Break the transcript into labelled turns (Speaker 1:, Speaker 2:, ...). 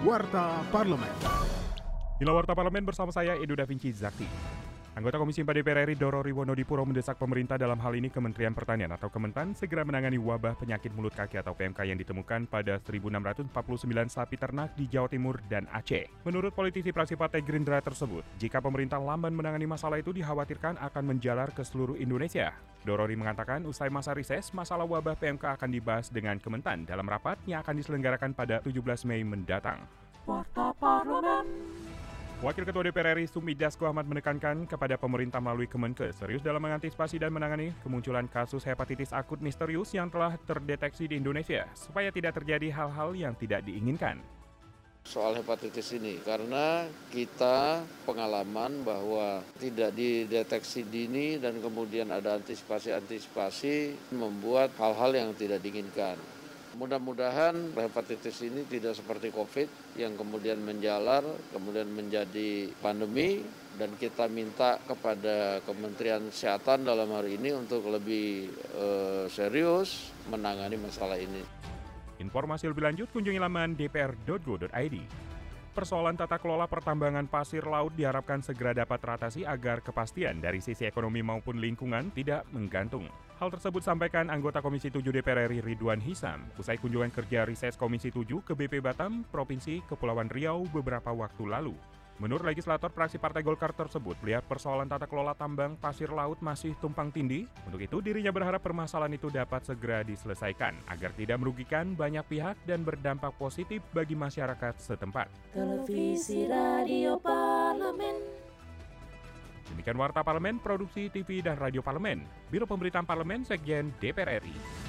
Speaker 1: Warta Parlemen.
Speaker 2: Inilah Warta Parlemen bersama saya Edo Da Vinci Zakti. Anggota Komisi 4 DPR RI Doro Riwono Dipuro mendesak pemerintah dalam hal ini Kementerian Pertanian atau Kementan segera menangani wabah penyakit mulut kaki atau PMK yang ditemukan pada 1.649 sapi ternak di Jawa Timur dan Aceh. Menurut politisi praksi Partai Gerindra tersebut, jika pemerintah lamban menangani masalah itu dikhawatirkan akan menjalar ke seluruh Indonesia. Dorori mengatakan usai masa rises, masalah wabah PMK akan dibahas dengan Kementan dalam rapat yang akan diselenggarakan pada 17 Mei mendatang.
Speaker 3: Warta Parlemen.
Speaker 2: Wakil Ketua DPR RI Sumi Dasko Ahmad menekankan kepada pemerintah melalui Kemenkes serius dalam mengantisipasi dan menangani kemunculan kasus hepatitis akut misterius yang telah terdeteksi di Indonesia supaya tidak terjadi hal-hal yang tidak diinginkan.
Speaker 4: Soal hepatitis ini karena kita pengalaman bahwa tidak dideteksi dini dan kemudian ada antisipasi-antisipasi membuat hal-hal yang tidak diinginkan. Mudah-mudahan hepatitis ini tidak seperti COVID yang kemudian menjalar, kemudian menjadi pandemi, dan kita minta kepada Kementerian Kesehatan dalam hari ini untuk lebih eh, serius menangani masalah ini.
Speaker 2: Informasi lebih lanjut kunjungi laman dpr.go.id. Persoalan tata kelola pertambangan pasir laut diharapkan segera dapat teratasi agar kepastian dari sisi ekonomi maupun lingkungan tidak menggantung. Hal tersebut sampaikan anggota Komisi 7 DPR RI Ridwan Hisam usai kunjungan kerja riset Komisi 7 ke BP Batam, Provinsi Kepulauan Riau beberapa waktu lalu. Menurut legislator praksi Partai Golkar tersebut, melihat persoalan tata kelola tambang pasir laut masih tumpang tindih. Untuk itu, dirinya berharap permasalahan itu dapat segera diselesaikan agar tidak merugikan banyak pihak dan berdampak positif bagi masyarakat setempat.
Speaker 3: Televisi Radio Parlemen.
Speaker 2: Demikian Warta Parlemen, Produksi TV dan Radio Parlemen, Biro Pemberitaan Parlemen, Sekjen DPR RI.